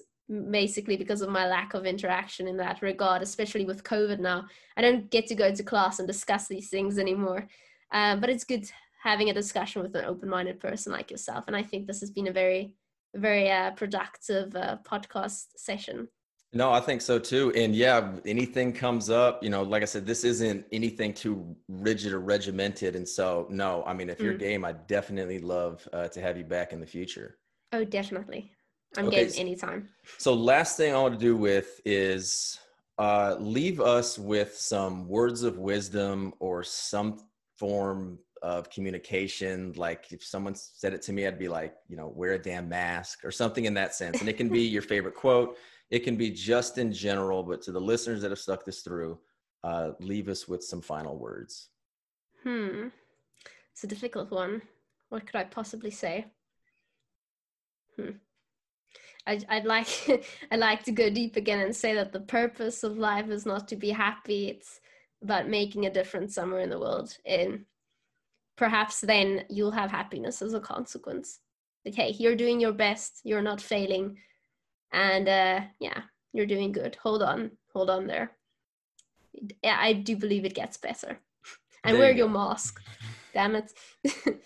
basically because of my lack of interaction in that regard, especially with COVID now. I don't get to go to class and discuss these things anymore. Um, but it's good having a discussion with an open minded person like yourself. And I think this has been a very, very uh, productive uh, podcast session. No, I think so too. And yeah, anything comes up, you know, like I said, this isn't anything too rigid or regimented. And so, no, I mean, if you're Mm. game, I definitely love uh, to have you back in the future. Oh, definitely. I'm Okay, game anytime. So, last thing I want to do with is uh, leave us with some words of wisdom or some form of communication. Like if someone said it to me, I'd be like, you know, wear a damn mask or something in that sense. And it can be your favorite quote. It can be just in general, but to the listeners that have stuck this through, uh, leave us with some final words. Hmm. It's a difficult one. What could I possibly say? Hmm. I'd, I'd like I'd like to go deep again and say that the purpose of life is not to be happy. It's about making a difference somewhere in the world. And perhaps then you'll have happiness as a consequence. Like, hey, you're doing your best. You're not failing. And uh, yeah, you're doing good. Hold on. Hold on there. Yeah, I do believe it gets better. And There wear you your mask. Damn it.